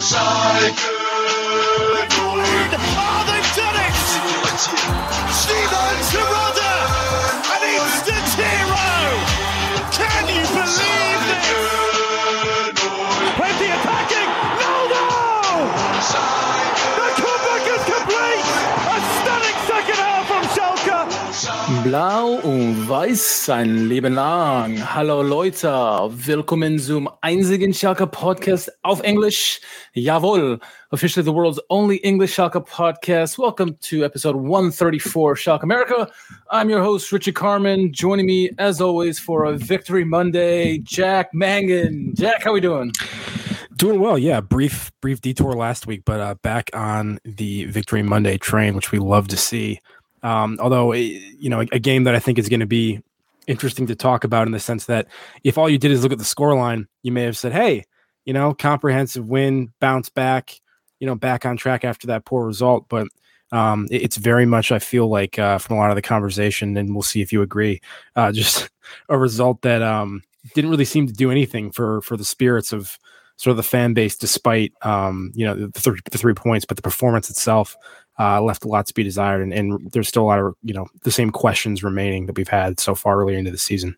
Oh, they've done it! Steven Terodde, an instant hero! Can you believe this? Blau und Weiß sein Leben lang. Hallo Leute, willkommen zum einzigen Schalke Podcast auf Englisch. Jawohl, officially the world's only English Schalke podcast. Welcome to episode 134 Schalke America. I'm your host Richard Carmen. Joining me as always for a Victory Monday, Jack Mangan. Jack, how we doing? Doing well, yeah. Brief, brief detour last week, but uh, back on the Victory Monday train, which we love to see. Um, although, eh, you know, a, a game that I think is going to be interesting to talk about in the sense that if all you did is look at the scoreline, you may have said, "Hey, you know, comprehensive win, bounce back, you know, back on track after that poor result." But um, it- it's very much, I feel like, uh, from a lot of the conversation, and we'll see if you agree, uh, just a result that um, didn't really seem to do anything for for the spirits of sort of the fan base, despite um, you know the, the, three, the three points, but the performance itself uh, left a lot to be desired, and, and there's still a lot of you know the same questions remaining that we've had so far earlier into the season.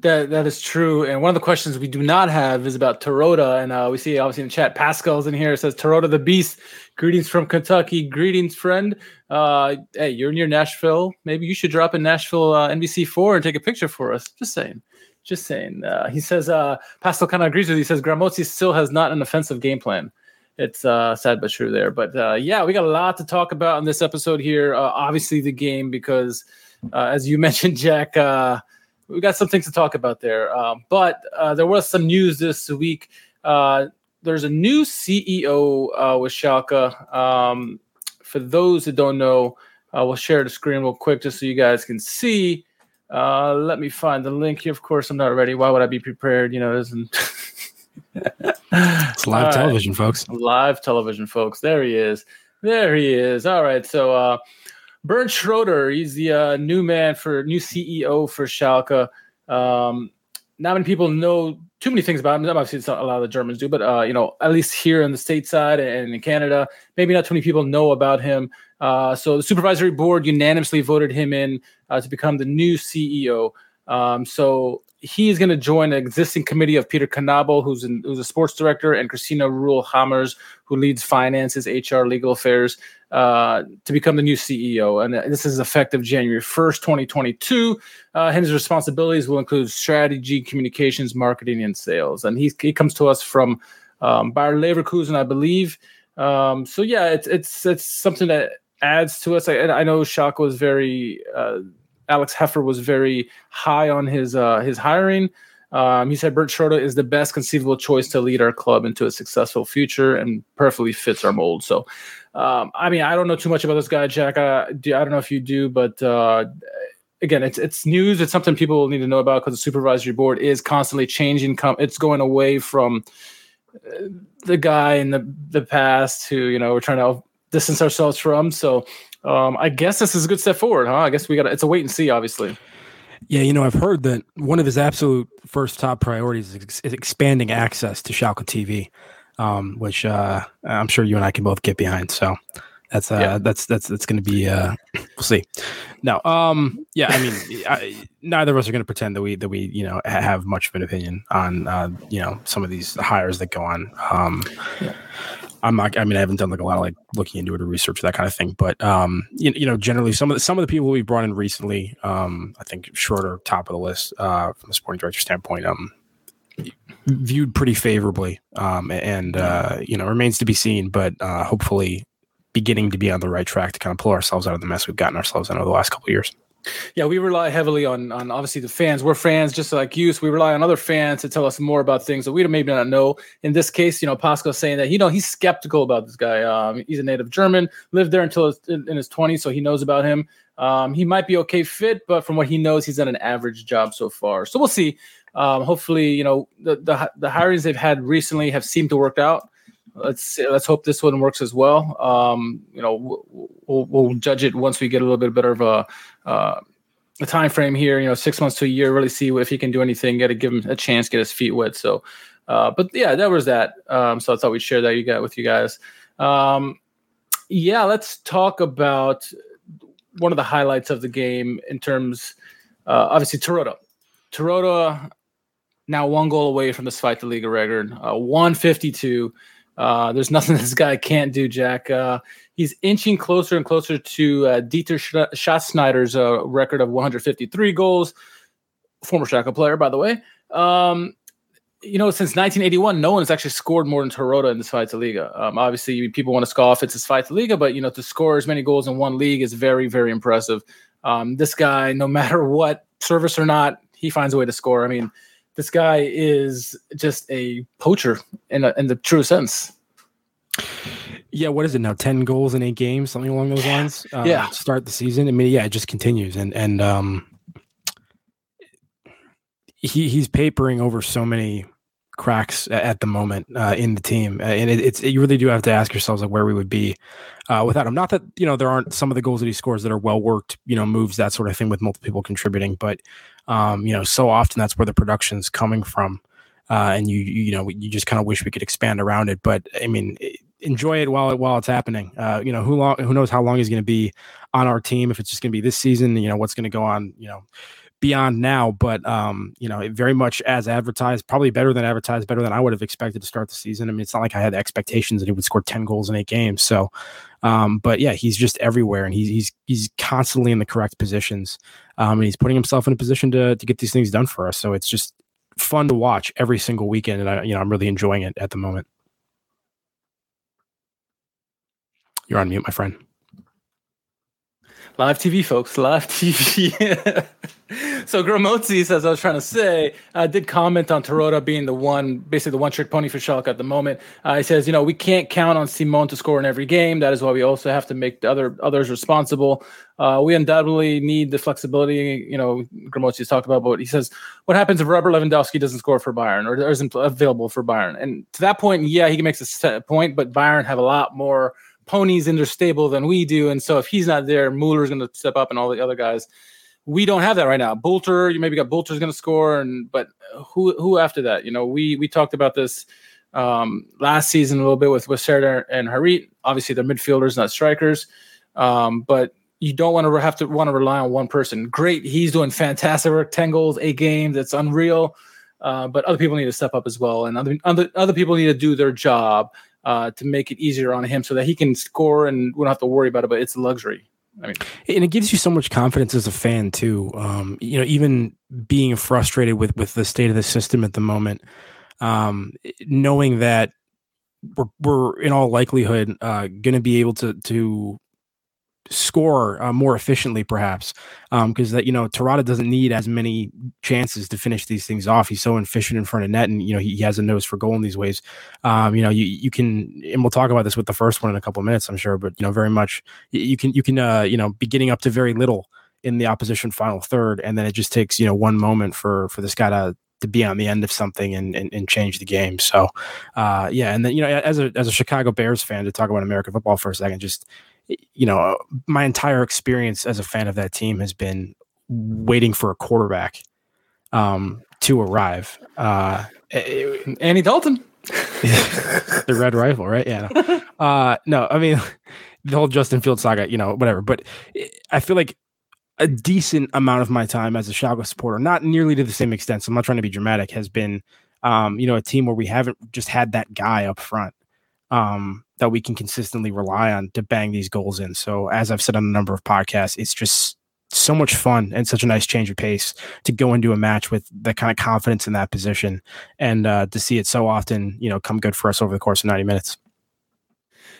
That that is true. And one of the questions we do not have is about Terodde. And uh, we see obviously in the chat, Pascal's in here. It says Terodde the Beast. Greetings from Kentucky. Greetings, friend. Uh, hey, you're near Nashville. Maybe you should drop in Nashville uh, NBC four and take a picture for us. Just saying. Just saying. Uh, he says uh, Pascal kind of agrees with you. He says Grammozis still has not an offensive game plan. It's uh, sad but true there. But uh, yeah, we got a lot to talk about in this episode here. Uh, obviously, the game because uh, as you mentioned, Jack. Uh, we got some things to talk about there. Um, but uh, there was some news this week. There's a new CEO with Schalke. Um, for those that don't know, uh, we'll share the screen real quick just so you guys can see. Let me find the link here. Of course, I'm not ready. Why would I be prepared? You know, isn't. It's live All right. television, folks. Live television, folks. There he is. There he is. All right. So, uh, Bernd Schroeder, he's the uh, new man for new CEO for Schalke. Um, not many people know too many things about him. Obviously, it's not a lot of the Germans do, but uh, you know, at least here in the stateside and in Canada, maybe not too many people know about him. Uh, so the supervisory board unanimously voted him in uh, to become the new CEO. Um, so he is going to join an existing committee of Peter Knäbel, who's in, who's a sports director, and Christina Rühl-Hamers, who leads finances, HR, legal affairs, uh, to become the new CEO. And uh, this is effective January 1st, 2022. Uh, his responsibilities will include strategy, communications, marketing, and sales. And he, he comes to us from um, Bayer Leverkusen, I believe. Um, so yeah, it's it's it's something that adds to us. I, I know Schalke was very uh, Axel Hefer was very high on his uh, his hiring. Um, he said Bernd Schroeder is the best conceivable choice to lead our club into a successful future and perfectly fits our mold. So, um, I mean, I don't know too much about this guy, Jack. I, do, I don't know if you do, but uh, again, it's it's news. It's something people need to know about because the supervisory board is constantly changing. Com- it's going away from uh, the guy in the the past who you know we're trying to distance ourselves from. So um, I guess this is a good step forward, huh? I guess we got it's a wait and see, obviously. Yeah, you know, I've heard that one of his absolute first top priorities is, ex- is expanding access to Schalke TV, um, which uh, I'm sure you and I can both get behind. So that's uh, Yeah. that's that's that's going to be uh, we'll see. No, um, yeah, I mean, I, neither of us are going to pretend that we that we you know ha- have much of an opinion on uh, you know some of these hires that go on. Um, I'm not. I mean, I haven't done like a lot of like looking into it or research that kind of thing. But um, you, you know, generally some of the some of the people we've brought in recently, um, I think Schroeder top of the list uh, from a sporting director standpoint, um, viewed pretty favorably, um, and uh, you know remains to be seen. But uh, hopefully, beginning to be on the right track to kind of pull ourselves out of the mess we've gotten ourselves in over the last couple of years. Yeah, we rely heavily on on obviously the fans. We're fans just like you, so we rely on other fans to tell us more about things that we maybe not know. In this case, you know, Pascal's saying that you know he's skeptical about this guy. Um, he's a native German, lived there until his, in, his twenties, so he knows about him. Um, he might be okay fit, but from what he knows, he's done an average job so far. So we'll see. Um, hopefully, you know the, the the hirings they've had recently have seemed to work out. Let's let's hope this one works as well. Um, you know, we'll, we'll, judge it once we get a little bit better of a uh, a time frame here. You know, six months to a year. Really see if he can do anything. Got to give him a chance, get his feet wet. So. Uh, but yeah, that was that. Um, so I thought we'd share that you got with you guys. Um, yeah, let's talk about one of the highlights of the game in terms, uh, obviously, Terodde. Terodde now one goal away from this Zweite Liga record, uh, 152. Uh, there's nothing this guy can't do, Jack. Uh, he's inching closer and closer to uh, Dieter Sch- Schatzschneider's uh, record of 153 goals. Former Schalke player, by the way. Um, you know, since 1981, no one has actually scored more than Terodde in the Zweite Liga. Um, obviously, people want to scoff it's the Zweite Liga, but you know, to score as many goals in one league is very, very impressive. Um, this guy, no matter what service or not, he finds a way to score. I mean, this guy is just a poacher in a, in the true sense. Yeah, what is it now? Ten goals in eight games, something along those lines. Uh, yeah, start the season. I mean, yeah, it just continues, and and um, he he's papering over so many cracks at the moment uh, in the team, uh, and it, it's you really do have to ask yourselves like where we would be uh, without him. Not that you know there aren't some of the goals that he scores that are well worked, you know, moves that sort of thing with multiple people contributing, but um, you know, so often that's where the production's coming from, uh, and you you know you just kind of wish we could expand around it. But I mean, enjoy it while it while it's happening. Uh, you know, who long who knows how long he's going to be on our team? If it's just going to be this season, you know, what's going to go on, you know beyond now, but um, you know, very much as advertised, probably better than advertised, better than I would have expected to start the season. I mean, it's not like I had expectations that he would score 10 goals in eight games. So um, but yeah, he's just everywhere and he's he's he's constantly in the correct positions. Um, and he's putting himself in a position to to get these things done for us. So it's just fun to watch every single weekend. And I, you know, I'm really enjoying it at the moment. You're on mute, my friend. Live TV, folks. Live TV. so Grammozis, as I was trying to say, uh, did comment on Terodde being the one, basically the one-trick pony for Schalke at the moment. Uh, he says, you know, we can't count on Simon to score in every game. That is why we also have to make the other others responsible. Uh, we undoubtedly need the flexibility. You know, Grammozis talked about, but he says, what happens if Robert Lewandowski doesn't score for Bayern or isn't available for Bayern? And to that point, yeah, he makes a point, but Bayern have a lot more – ponies in their stable than we do. And so if he's not there, Muller's going to step up and all the other guys. We don't have that right now. Bülter, you maybe got Bülter's going to score, and but who who after that? You know, we we talked about this um, last season a little bit with Serdar and Harit. Obviously, they're midfielders, not strikers. Um, but you don't want to have to want to rely on one person. Great, he's doing fantastic work, ten goals. It's unreal. Uh, but other people need to step up as well, and other other other people need to do their job uh, to make it easier on him so that he can score and we don't have to worry about it. But it's a luxury. I mean, and it gives you so much confidence as a fan too. Um, you know, even being frustrated with with the state of the system at the moment, um, knowing that we're we're in all likelihood uh, going to be able to to score uh, more efficiently, perhaps, because um, that you know Terodde doesn't need as many chances to finish these things off. He's so efficient in front of net, and you know he, he has a nose for goal in these ways. Um, you know, you you can, and we'll talk about this with the first one in a couple of minutes, I'm sure. But you know, very much you can you can uh, you know be getting up to very little in the opposition final third, and then it just takes you know one moment for for this guy to to be on the end of something and, and, and change the game. So, uh, yeah. And then, you know, as a, as a Chicago Bears fan to talk about American football for a second, just, you know, my entire experience as a fan of that team has been waiting for a quarterback um, to arrive. Uh, Andy Dalton, the Red Rifle, right? Yeah. No. Uh, no, I mean the whole Justin Field saga, you know, whatever. But I feel like a decent amount of my time as a Schalke supporter, not nearly to the same extent. So I'm not trying to be dramatic. Has been, um, you know, a team where we haven't just had that guy up front. Um, that we can consistently rely on to bang these goals in. So, as I've said on a number of podcasts, it's just so much fun and such a nice change of pace to go into a match with that kind of confidence in that position and uh, to see it so often, you know, come good for us over the course of 90 minutes.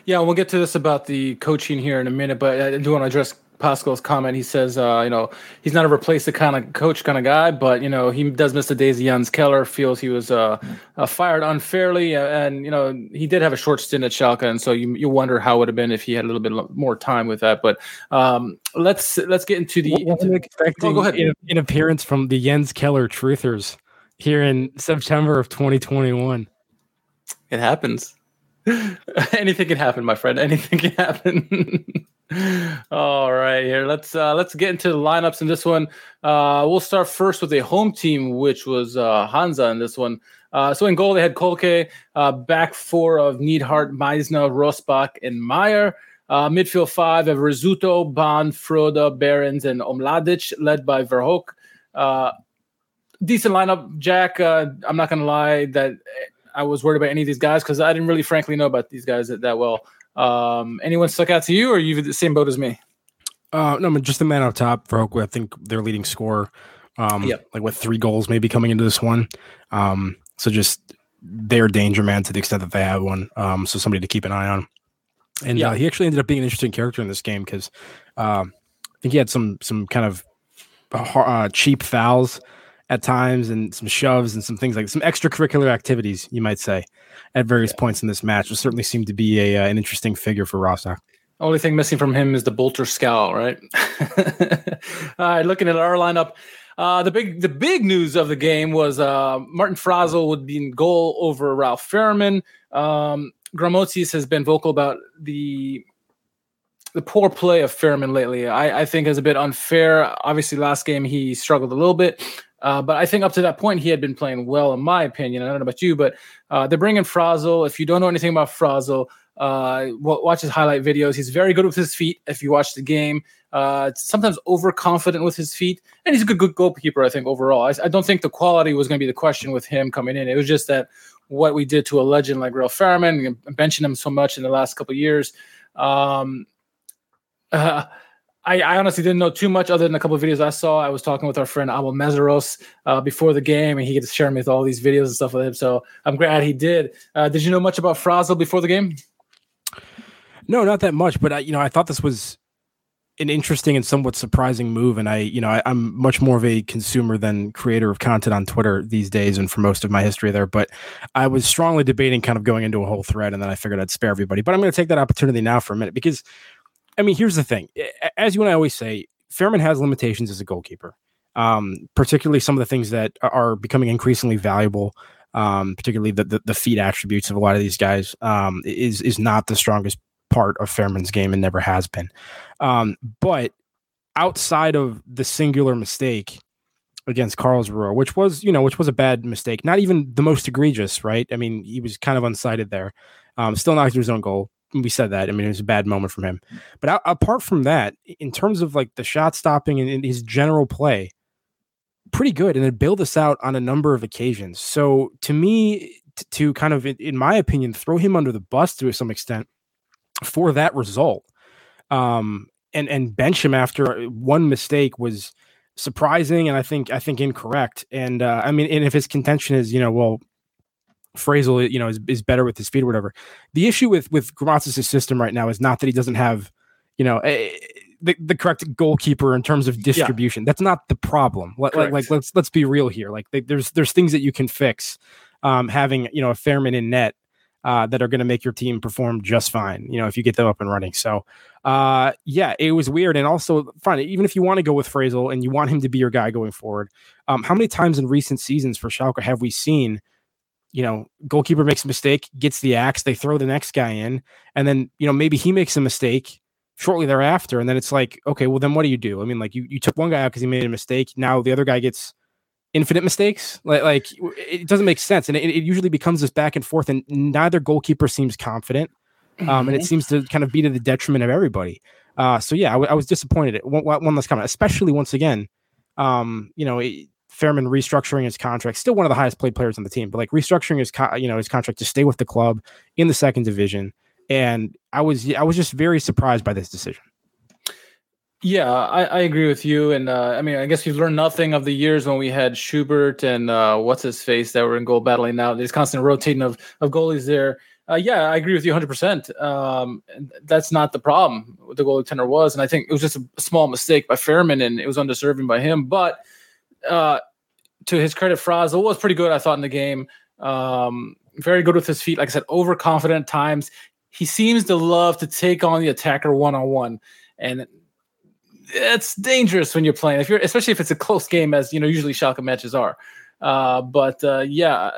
Yeah, we'll get to this about the coaching here in a minute, but I do want to address Pascal's comment. He says, uh, you know, he's not a replace the kind of coach kind of guy, but you know, he does miss the days Jens Keller feels he was uh, uh, fired unfairly, and you know, he did have a short stint at Schalke, and so you you wonder how it would have been if he had a little bit more time with that. But um, let's let's get into the. Into, expecting oh, go ahead. An, an appearance from the Jens Keller truthers here in September of 2021. It happens. Anything can happen, my friend. Anything can happen. All right, here let's uh, let's get into the lineups in this one. Uh, we'll start first with a home team, which was uh, Hansa in this one. Uh, so in goal, they had Kolke, uh, back four of Neidhart, Meisner, Rosbach, and Meyer. Uh, midfield five of Rizzuto, Bahn, Fröde, Behrens, and Omladic, led by Verhoek. Uh, decent lineup, Jack. Uh, I'm not going to lie that I was worried about any of these guys because I didn't really, frankly, know about these guys that, that well. Um, anyone stuck out to you, or are you the same boat as me? Uh, no, just the man up top, Verhoek. I think their leading scorer. Um, yep. like with three goals maybe coming into this one. Um, so just their danger man to the extent that they have one. Um, so somebody to keep an eye on. And yeah. uh, he actually ended up being an interesting character in this game because um, I think he had some some kind of uh, cheap fouls at times and some shoves and some things like some extracurricular activities, you might say, at various yeah. points in this match. It certainly seemed to be a uh, an interesting figure for Rostock. Only thing missing from him is the Bülter scowl, right? All right, looking at our lineup. Uh, the big the big news of the game was uh, Martin Fraisl would be in goal over Ralf Fährmann. Um, Grammozis has been vocal about the the poor play of Fährmann lately. I, I think is a bit unfair. Obviously, last game he struggled a little bit, uh, but I think up to that point he had been playing well, in my opinion. I don't know about you, but uh, they're bringing Fraisl. If you don't know anything about Fraisl, uh, watch his highlight videos. He's very good with his feet. If you watch the game, uh, sometimes overconfident with his feet, and he's a good, good goalkeeper. I think overall, I, I don't think the quality was going to be the question with him coming in. It was just that what we did to a legend like Ralf Fährmann, benching him so much in the last couple years. Um, uh, I, I, honestly didn't know too much other than a couple of videos I saw. I was talking with our friend Abel Meseros uh, before the game, and he gets share me with all these videos and stuff with him. So I'm glad he did. Uh, did you know much about Fraisl before the game? No, not that much. But I, you know, I thought this was an interesting and somewhat surprising move. And I, you know, I, am much more of a consumer than creator of content on Twitter these days, and for most of my history there. But I was strongly debating kind of going into a whole thread, and then I figured I'd spare everybody. But I'm going to take that opportunity now for a minute because, I mean, here's the thing: as you and I always say, Fährmann has limitations as a goalkeeper, um, particularly some of the things that are becoming increasingly valuable. Um, particularly the, the, the feet attributes of a lot of these guys um, is is not the strongest part of Fährmann's game and never has been. Um, but outside of the singular mistake against Karlsruhe, which was, you know, which was a bad mistake, not even the most egregious, right? I mean, he was kind of unsighted there. Um, still knocked his own goal. We said that. I mean, it was a bad moment from him. But apart from that, in terms of like the shot stopping and, and his general play, pretty good. And then build this out on a number of occasions. So to me, t- to kind of, in, in my opinion, throw him under the bus to some extent for that result. Um, and and bench him after one mistake was surprising and I think I think incorrect. And uh, I mean, and if his contention is, you know, well, Fraisl, you know, is, is better with his feet or whatever. The issue with with Grammozis' system right now is not that he doesn't have, you know, a, the, the correct goalkeeper in terms of distribution. Yeah. That's not the problem. Like, like, like, let's let's be real here. Like they, there's there's things that you can fix. Um, having you know a Fährmann in net uh, that are going to make your team perform just fine. You know, if you get them up and running. So, uh, yeah, it was weird, and also fine. Even if you want to go with Fraisl and you want him to be your guy going forward, um, how many times in recent seasons for Schalke have we seen? You know, goalkeeper makes a mistake, gets the axe, they throw the next guy in, and then you know maybe he makes a mistake shortly thereafter, and then it's like, okay, well then what do you do? I mean, like you you took one guy out because he made a mistake. Now the other guy gets infinite mistakes. Like, like it doesn't make sense, and it, it, usually becomes this back and forth, and neither goalkeeper seems confident, um, mm-hmm. and it mm-hmm. seems to kind of be to the detriment of everybody. Uh, so yeah, I, w- I was disappointed. At one, one last comment, especially once again, um, you know, it, Fährmann restructuring his contract, still one of the highest paid players on the team, but like restructuring his, co- you know, his contract to stay with the club in the second division. And I was, I was just very surprised by this decision. Yeah, I, I agree with you. And uh, I mean, I guess we've learned nothing of the years when we had Schubert and uh, what's his face that were in goal battling now. There's constant rotating of, of goalies there. Uh, yeah, I agree with you 100%. Um, that's not the problem. The goaltender was. And I think it was just a small mistake by Fährmann, and it was undeserving by him. But uh, to his credit, Fraisl was pretty good, I thought, in the game. Um, very good with his feet. Like I said, overconfident times. He seems to love to take on the attacker one on one. And it's dangerous when you're playing if you're especially if it's a close game as you know usually Schalke matches are. Uh, but uh, yeah,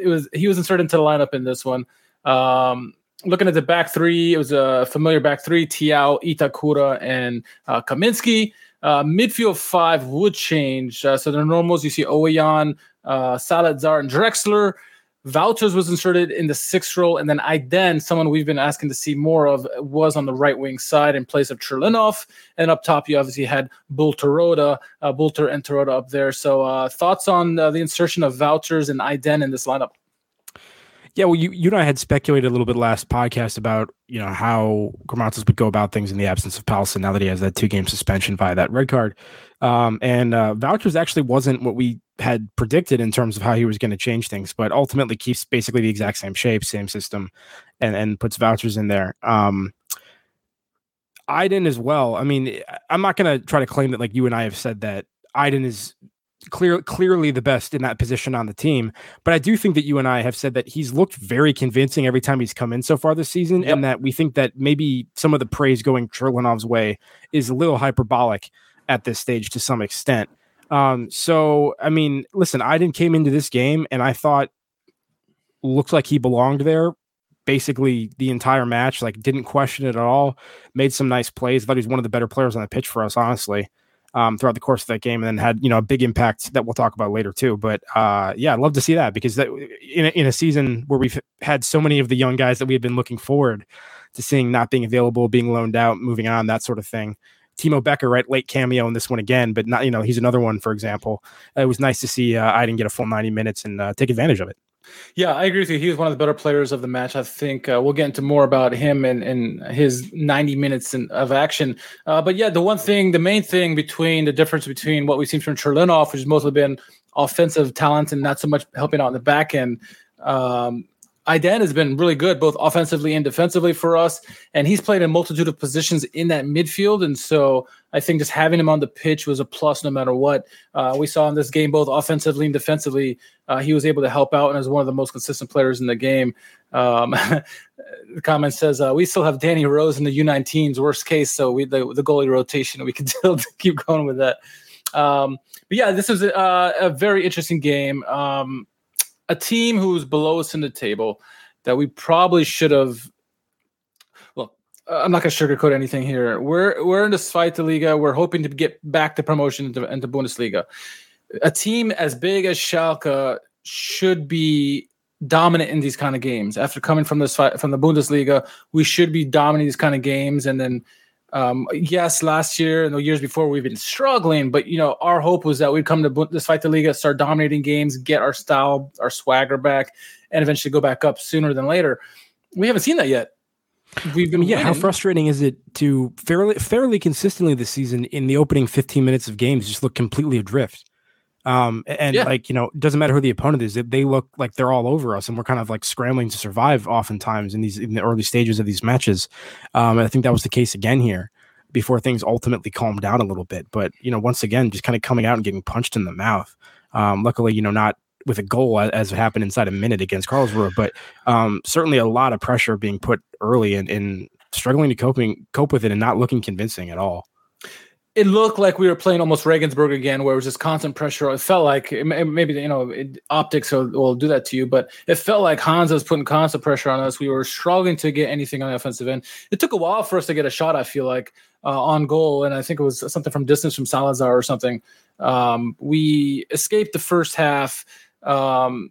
it was he was inserted into the lineup in this one. Um, looking at the back three, it was a familiar back three: Thiaw, Itakura, and uh, Kaminski. Uh, midfield five would change. Uh, so the normals you see Ouwejan, uh, Zalazar, and Drexler. Valters was inserted in the sixth role, and then Aydin, someone we've been asking to see more of, was on the right wing side in place of Churlinov. And up top, you obviously had Bull Terodde, uh, Bulter and Terodde up there. So, uh, thoughts on uh, the insertion of Valters and Aydin in this lineup? Yeah, well, you, you and I had speculated a little bit last podcast about you know how Grammozis would go about things in the absence of Pálsson now that he has that two game suspension via that red card. Um, and uh, Valters actually wasn't what we had predicted in terms of how he was going to change things, but ultimately keeps basically the exact same shape, same system, and and puts Vouchers in there. Um, Aydin as well. I mean, I'm not going to try to claim that like you and I have said that Aydin is clear, clearly the best in that position on the team. But I do think that you and I have said that he's looked very convincing every time he's come in so far this season, yep. and that we think that maybe some of the praise going Churlinov's way is a little hyperbolic at this stage to some extent. Um, so I mean, listen, Aydin came into this game and I thought looked like he belonged there basically the entire match, like didn't question it at all, made some nice plays. Thought he was one of the better players on the pitch for us, honestly um, throughout the course of that game, and then had you know a big impact that we'll talk about later too. But uh, yeah, I'd love to see that because that in a, in a season where we've had so many of the young guys that we had been looking forward to seeing not being available, being loaned out, moving on, that sort of thing. Timo Becker, right, late cameo in this one again, but not you know he's another one. For example, it was nice to see uh, I didn't get a full ninety minutes and uh, take advantage of it. Yeah, I agree with you. He was one of the better players of the match. I think uh, we'll get into more about him and, and his 90 minutes in, of action. Uh, but yeah, the one thing, the main thing between the difference between what we've seen from Churlinov, which has mostly been offensive talent and not so much helping out in the back end, um, Aydin has been really good, both offensively and defensively for us. And he's played a multitude of positions in that midfield. And so I think just having him on the pitch was a plus no matter what. Uh, we saw in this game, both offensively and defensively, uh, he was able to help out and is one of the most consistent players in the game. Um, the comment says, uh, We still have Danny Rose in the U19s, worst case. So we the, the goalie rotation, we can still keep going with that. Um, but yeah, this was a, a very interesting game. Um, a team who's below us in the table that we probably should have. Look, uh, I'm not going to sugarcoat anything here. We're we're in the Zweite Liga. We're hoping to get back to promotion into, into Bundesliga. A team as big as Schalke should be dominant in these kind of games. After coming from this from the Bundesliga, we should be dominating these kind of games, and then um, yes, last year and the years before we've been struggling, but you know our hope was that we'd come to this fight the league, start dominating games, get our style, our swagger back, and eventually go back up sooner than later. We haven't seen that yet. We've been yeah. Winning. How frustrating is it to fairly fairly consistently this season in the opening 15 minutes of games just look completely adrift? Um, and yeah. like, you know, it doesn't matter who the opponent is, they look like they're all over us and we're kind of like scrambling to survive oftentimes in these, in the early stages of these matches. Um, and I think that was the case again here before things ultimately calmed down a little bit. But, you know, once again, just kind of coming out and getting punched in the mouth. Um, luckily, you know, not with a goal as happened inside a minute against Karlsruhe, but um, certainly a lot of pressure being put early and, and struggling to coping cope with it and not looking convincing at all it looked like we were playing almost Regensburg again, where it was just constant pressure. It felt like maybe you know it, optics will, will, do that to you, but it felt like Hansa was putting constant pressure on us. We were struggling to get anything on the offensive end. It took a while for us to get a shot. I feel like uh, on goal, and I think it was something from distance from Zalazar or something. Um, we escaped the first half, um,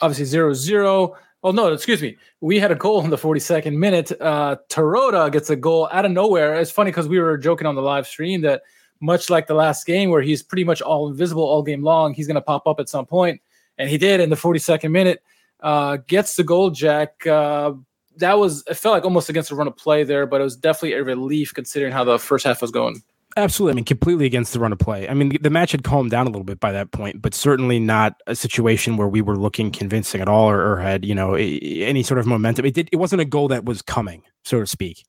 obviously zero zero. Oh no, excuse me. We had a goal in the 42nd minute. Uh Terodde gets a goal out of nowhere. It's funny because we were joking on the live stream that much like the last game where he's pretty much all invisible all game long, he's gonna pop up at some point. And he did in the 42nd minute. Uh gets the goal, Jack. Uh that was it felt like almost against a run of play there, but it was definitely a relief considering how the first half was going. Absolutely. I mean, completely against the run of play. I mean, the, match had calmed down a little bit by that point, but certainly not a situation where we were looking convincing at all or, or had, you know, any sort of momentum. It did, it wasn't a goal that was coming, so to speak.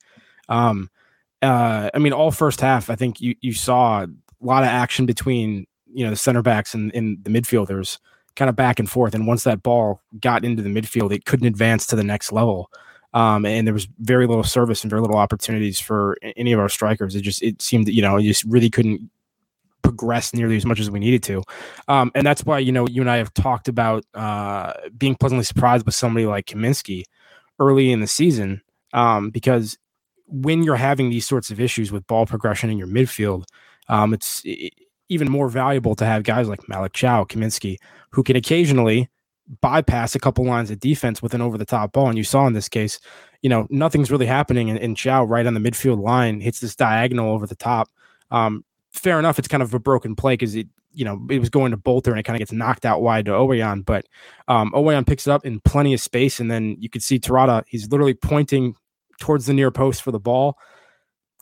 Um, uh, I mean, all first half, I think you, you saw a lot of action between, you know, the center backs and, and the midfielders kind of back and forth. And once that ball got into the midfield, it couldn't advance to the next level. Um, and there was very little service and very little opportunities for any of our strikers. It just it seemed you know you just really couldn't progress nearly as much as we needed to, um, and that's why you know you and I have talked about uh, being pleasantly surprised with somebody like Kaminski early in the season um, because when you're having these sorts of issues with ball progression in your midfield, um, it's even more valuable to have guys like Malick Thiaw, Kaminski, who can occasionally bypass a couple lines of defense with an over the top ball. And you saw in this case, you know, nothing's really happening. And, and Thiaw right on the midfield line hits this diagonal over the top. Um, fair enough. It's kind of a broken play because it, you know, it was going to Bülter and it kind of gets knocked out wide to Ouwejan. But um, picks it up in plenty of space. And then you could see Terodde, he's literally pointing towards the near post for the ball.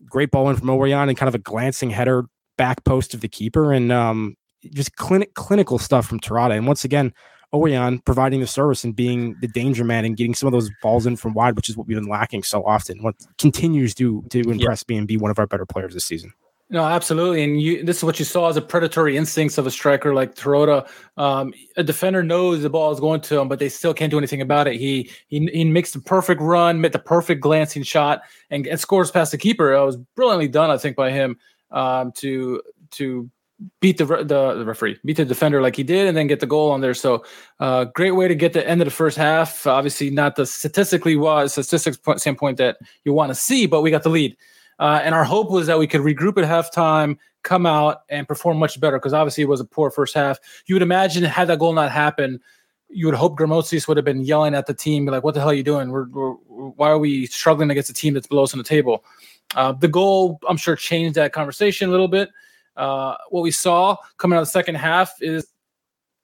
Great ball in from Ouwejan and kind of a glancing header back post of the keeper. And um, just clinic, clinical stuff from Terodde. And once again, Ouwejan providing the service and being the danger man and getting some of those balls in from wide, which is what we've been lacking so often. What continues to to impress me and be one of our better players this season. No, absolutely, and you, this is what you saw as a predatory instincts of a striker like Terodde. Um, a defender knows the ball is going to him, but they still can't do anything about it. He he, he makes the perfect run, made the perfect glancing shot, and, and scores past the keeper. It was brilliantly done, I think, by him um, to to beat the, the, the referee, beat the defender like he did, and then get the goal on there. So, uh, great way to get the end of the first half. Obviously, not the statistically was statistics point, standpoint that you want to see, but we got the lead. Uh, and our hope was that we could regroup at halftime, come out and perform much better because obviously it was a poor first half. You would imagine had that goal not happened, you would hope Grammozis would have been yelling at the team, like, "What the hell are you doing? We're, we're why are we struggling against a team that's below us on the table?" Uh, the goal, I'm sure, changed that conversation a little bit. Uh, what we saw coming out of the second half is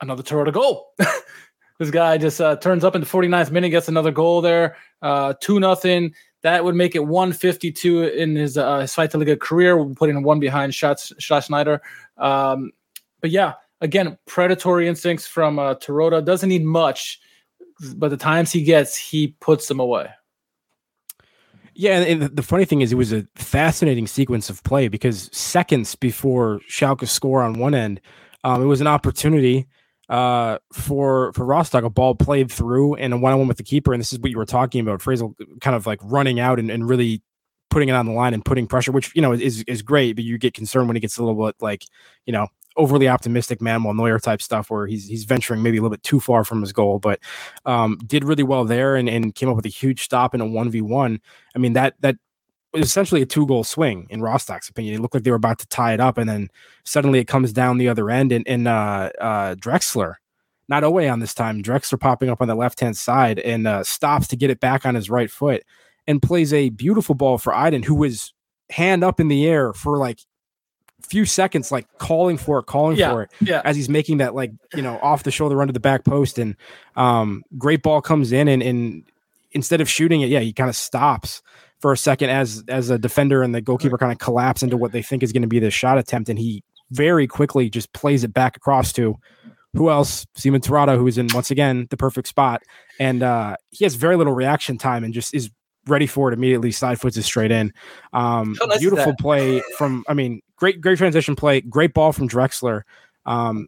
another Terodde goal. this guy just uh, turns up in the 49th minute, gets another goal there, uh, two nothing. That would make it 152 in his uh, his Zweite career, putting one behind Schatzschneider. Um, but yeah, again, predatory instincts from uh, Terodde doesn't need much, but the times he gets, he puts them away. Yeah, and the funny thing is, it was a fascinating sequence of play because seconds before Schalke score on one end, um, it was an opportunity uh, for for Rostock, a ball played through and a one on one with the keeper, and this is what you were talking about, Fraisl kind of like running out and, and really putting it on the line and putting pressure, which you know is is great, but you get concerned when it gets a little bit like you know overly optimistic Manuel Neuer type stuff where he's he's venturing maybe a little bit too far from his goal, but um, did really well there and, and came up with a huge stop in a one v one. I mean that that was essentially a two goal swing in Rostock's opinion. It looked like they were about to tie it up, and then suddenly it comes down the other end, and, and uh, uh, Drexler. Not away on this time. Drexler popping up on the left hand side and uh, stops to get it back on his right foot and plays a beautiful ball for Aydin, who was hand up in the air for like few seconds, like calling for it, calling yeah, for it, yeah. as he's making that like you know off the shoulder run to the back post, and um, great ball comes in, and, and instead of shooting it, yeah, he kind of stops for a second as as a defender and the goalkeeper kind of collapse into what they think is going to be the shot attempt, and he very quickly just plays it back across to who else? Simon Terodde, who is in once again the perfect spot, and uh, he has very little reaction time and just is ready for it immediately. Side foots it straight in. Um, beautiful play from. I mean, great, great transition play. Great ball from Drexler. Um,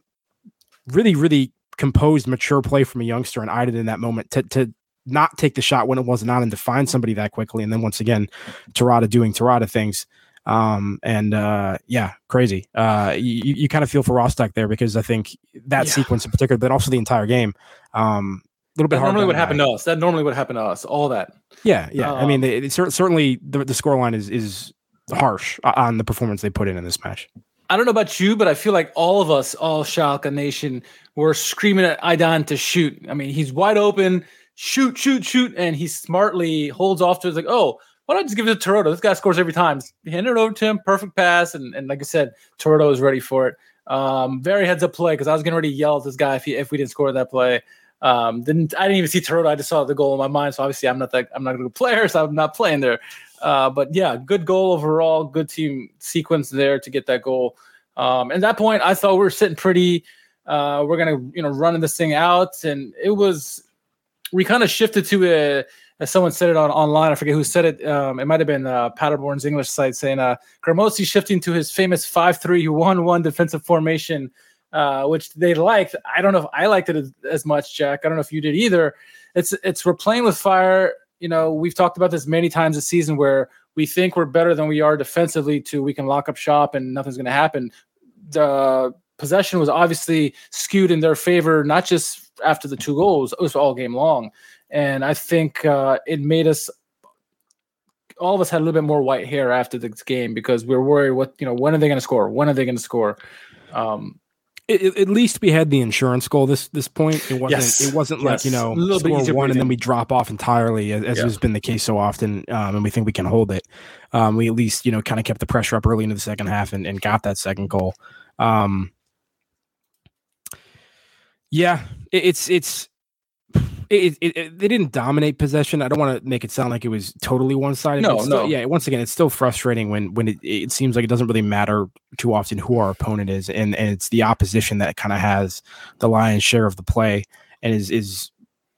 really, really composed, mature play from a youngster, and Aydin in that moment to to not take the shot when it wasn't on and to find somebody that quickly. And then once again, Terodde doing Terodde things. Um, and uh, yeah, crazy. Uh, you, you kind of feel for Rostock there because I think that yeah. sequence in particular, but also the entire game, um, little bit that normally would happen to us. That normally would happen to us. All that. Yeah, yeah. Um, I mean, they, they, certainly the the scoreline is is harsh on the performance they put in in this match. I don't know about you, but I feel like all of us, all Schalke Nation, were screaming at Aydin to shoot. I mean, he's wide open, shoot, shoot, shoot, and he smartly holds off to it. like, oh, why don't I just give it to Terodde? This guy scores every time. Hand it over to him, perfect pass, and, and like I said, Terodde was ready for it. Um, very heads up play because I was getting ready to yell at this guy if he if we didn't score that play. Um, didn't I didn't even see Terodde. I just saw the goal in my mind. So obviously I'm not that I'm not a good player, so I'm not playing there. Uh, but yeah, good goal overall. Good team sequence there to get that goal. Um, at that point, I thought we were sitting pretty. Uh, we're gonna you know running this thing out, and it was we kind of shifted to a. As someone said it on online, I forget who said it. Um, it might have been uh, Paderborn's English site saying uh, Grammozis shifting to his famous five-three-one-one defensive formation uh, which they liked. I don't know if I liked it as, as, much, Jack. I don't know if you did either. It's it's we're playing with fire. You know, we've talked about this many times this season where we think we're better than we are defensively. To we can lock up shop and nothing's going to happen. The possession was obviously skewed in their favor, not just after the two goals. It was all game long, and I think uh, it made us all of us had a little bit more white hair after this game because we are worried what you know when are they going to score when are they going to score um, it, at least we had the insurance goal this this point. It wasn't yes. it wasn't yes. like you know a score one and then we drop off entirely as, as yeah. has been the case so often, um, and we think we can hold it. Um, we at least you know kind of kept the pressure up early into the second half and, and got that second goal. Um, yeah, it, it's it's it, it, it, they didn't dominate possession. I don't want to make it sound like it was totally one sided. No, still, no. Yeah, once again, it's still frustrating when when it, it seems like it doesn't really matter too often who our opponent is, and and it's the opposition that kind of has the lion's share of the play and is is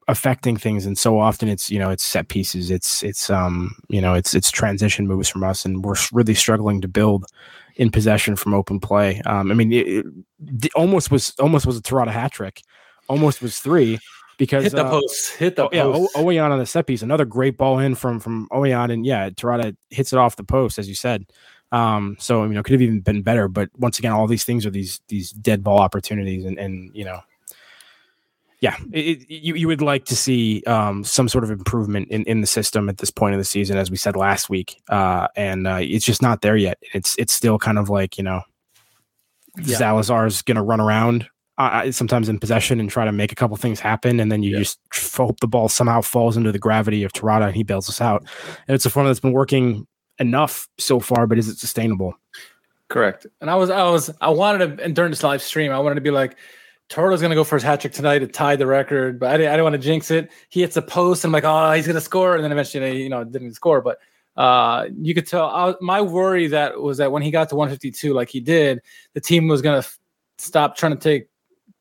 affecting things. And so often it's you know it's set pieces, it's it's um you know it's it's transition moves from us, and we're really struggling to build in possession from open play. Um, I mean, it, almost was almost was a Terodde hat trick, almost was three because hit the uh, post, hit the oh, yeah, o- Ouwejan on the set piece, another great ball in from from Ouwejan, and yeah, Terodde hits it off the post as you said. Um, so you know, could have even been better, but once again, all these things are these these dead ball opportunities, and and you know, yeah, it, you you would like to see um, some sort of improvement in, in the system at this point of the season, as we said last week, uh, and uh, it's just not there yet. It's it's still kind of like you know, yeah. Zalazar's going to run around uh, sometimes in possession and try to make a couple things happen, and then you yeah. just hope the ball somehow falls into the gravity of Terodde and he bails us out. And it's a formula that's been working enough so far, but is it sustainable? Correct. And I was, I was, I wanted to, and during this live stream, I wanted to be like, Terodde's going to go for his hat trick tonight to tie the record, but I didn't, I didn't want to jinx it. He hits a post, and I'm like, oh, he's going to score, and then eventually, you know, didn't score. But uh, you could tell I, my worry that was that when he got to 152, like he did, the team was going to f- stop trying to take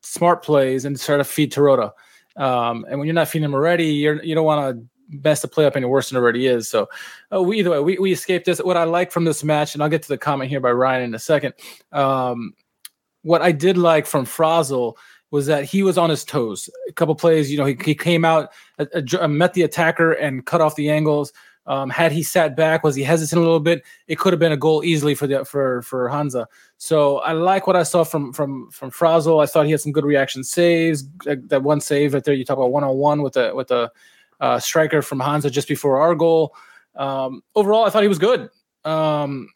smart plays and try to feed Terodde. Um, and when you're not feeding him already, you're you don't want to mess the play up any worse than it already is. So uh, we either way, we, we escaped this. What I like from this match, and I'll get to the comment here by Ryan in a second. Um, what I did like from Fraisl was that he was on his toes. A couple plays, you know, he, he came out, uh, uh, met the attacker and cut off the angles. Um, had he sat back, was he hesitant a little bit? It could have been a goal easily for the for for Hansa. So I like what I saw from from from Fraisl. I thought he had some good reaction saves. That one save right there, you talk about one on one with the with the uh, striker from Hansa just before our goal. Um, overall, I thought he was good. Um,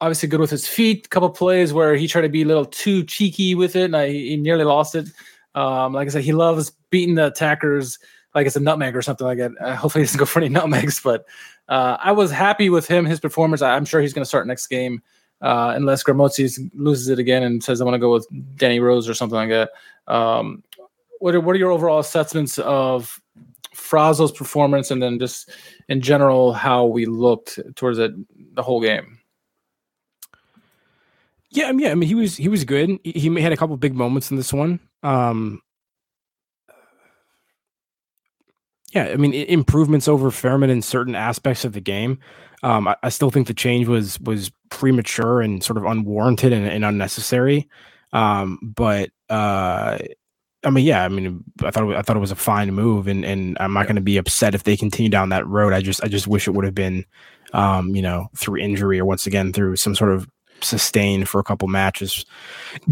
obviously, good with his feet. A couple plays where he tried to be a little too cheeky with it, and I, he nearly lost it. Um, like I said, he loves beating the attackers like it's a nutmeg or something like that. Uh, hopefully, he doesn't go for any nutmegs. But uh, I was happy with him, his performance. I'm sure he's going to start next game, uh, unless Grammozis loses it again and says I want to go with Danny Rose or something like that. Um, what are, what are your overall assessments of Fraisl's performance, and then just in general how we looked towards it the whole game? Yeah, I mean, yeah, I mean, he was he was good. He, he had a couple big moments in this one. Um, yeah, I mean improvements over Fährmann in certain aspects of the game. Um, I, I, still think the change was was premature and sort of unwarranted and, and unnecessary. Um, but uh, I mean, yeah, I mean, I thought it, I thought it was a fine move, and and I'm not going to be upset if they continue down that road. I just I just wish it would have been, um, you know, through injury or once again through some sort of sustained for a couple matches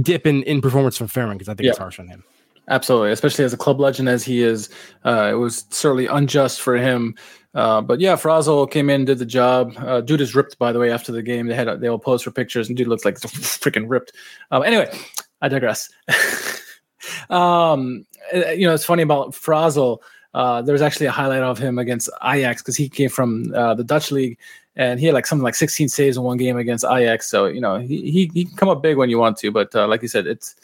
dip in, in performance from Fährmann because I think yeah. it's harsh on him. Absolutely, especially as a club legend as he is, uh, it was certainly unjust for him. Uh, but yeah, Fraisl came in, did the job. Uh, dude is ripped, by the way. After the game, they had they all posed for pictures, and dude looks like freaking ripped. Um, anyway, I digress. um, uh, you know, it's funny about Fraisl. Uh, actually a highlight of him against Ajax because he came from uh, the Dutch league and he had like something like 16 saves in one game against Ajax. So you know he he, he can come up big when you want to, but uh, like you said, it's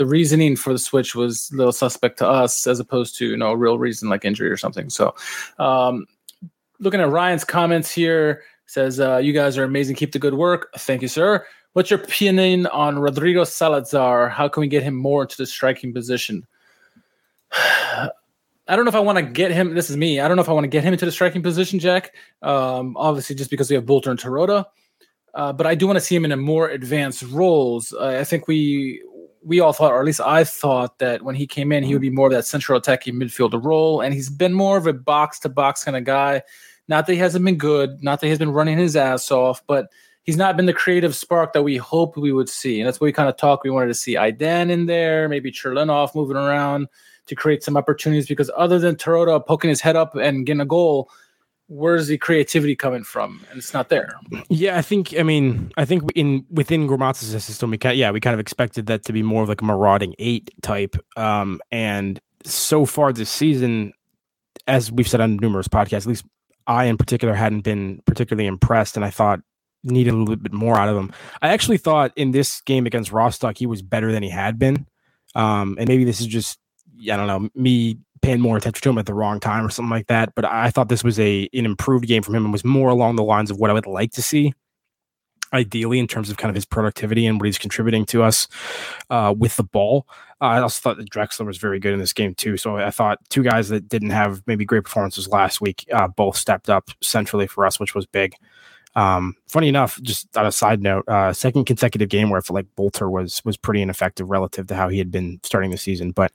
the reasoning for the switch was a little suspect to us as opposed to you know a real reason like injury or something. So, um, looking at Ryan's comments here, says uh, you guys are amazing. Keep the good work. Thank you, sir. What's your opinion on Rodrigo Zalazar? How can we get him more into the striking position? I don't know if I want to get him. This is me. I don't know if I want to get him into the striking position, Jack. Um, obviously, just because we have Bülter and Terodde. Uh, but I do want to see him in a more advanced roles. Uh, I think we we all thought, or at least I thought, that when he came in, he would be more of that central attacking midfielder role. And he's been more of a box to box kind of guy. Not that he hasn't been good, not that he's been running his ass off, but he's not been the creative spark that we hoped we would see. And that's what we kind of talked. We wanted to see Aydin in there, maybe Churlinov moving around to create some opportunities because other than Terodde poking his head up and getting a goal, where's the creativity coming from? And it's not there. Yeah, I think. I mean, I think in within Grammozis' system, we kind yeah, we kind of expected that to be more of like a marauding eight type. Um, and so far this season, as we've said on numerous podcasts, at least I in particular hadn't been particularly impressed, and I thought needed a little bit more out of him. I actually thought in this game against Rostock he was better than he had been. Um, and maybe this is just I don't know me paying more attention to him at the wrong time or something like that. But I thought this was a an improved game from him and was more along the lines of what I would like to see. Ideally, in terms of kind of his productivity and what he's contributing to us uh, with the ball, uh, I also thought that Drexler was very good in this game too. So I thought two guys that didn't have maybe great performances last week uh, both stepped up centrally for us, which was big. Um, funny enough, just on a side note, uh, second consecutive game where I feel like Bülter was was pretty ineffective relative to how he had been starting the season. But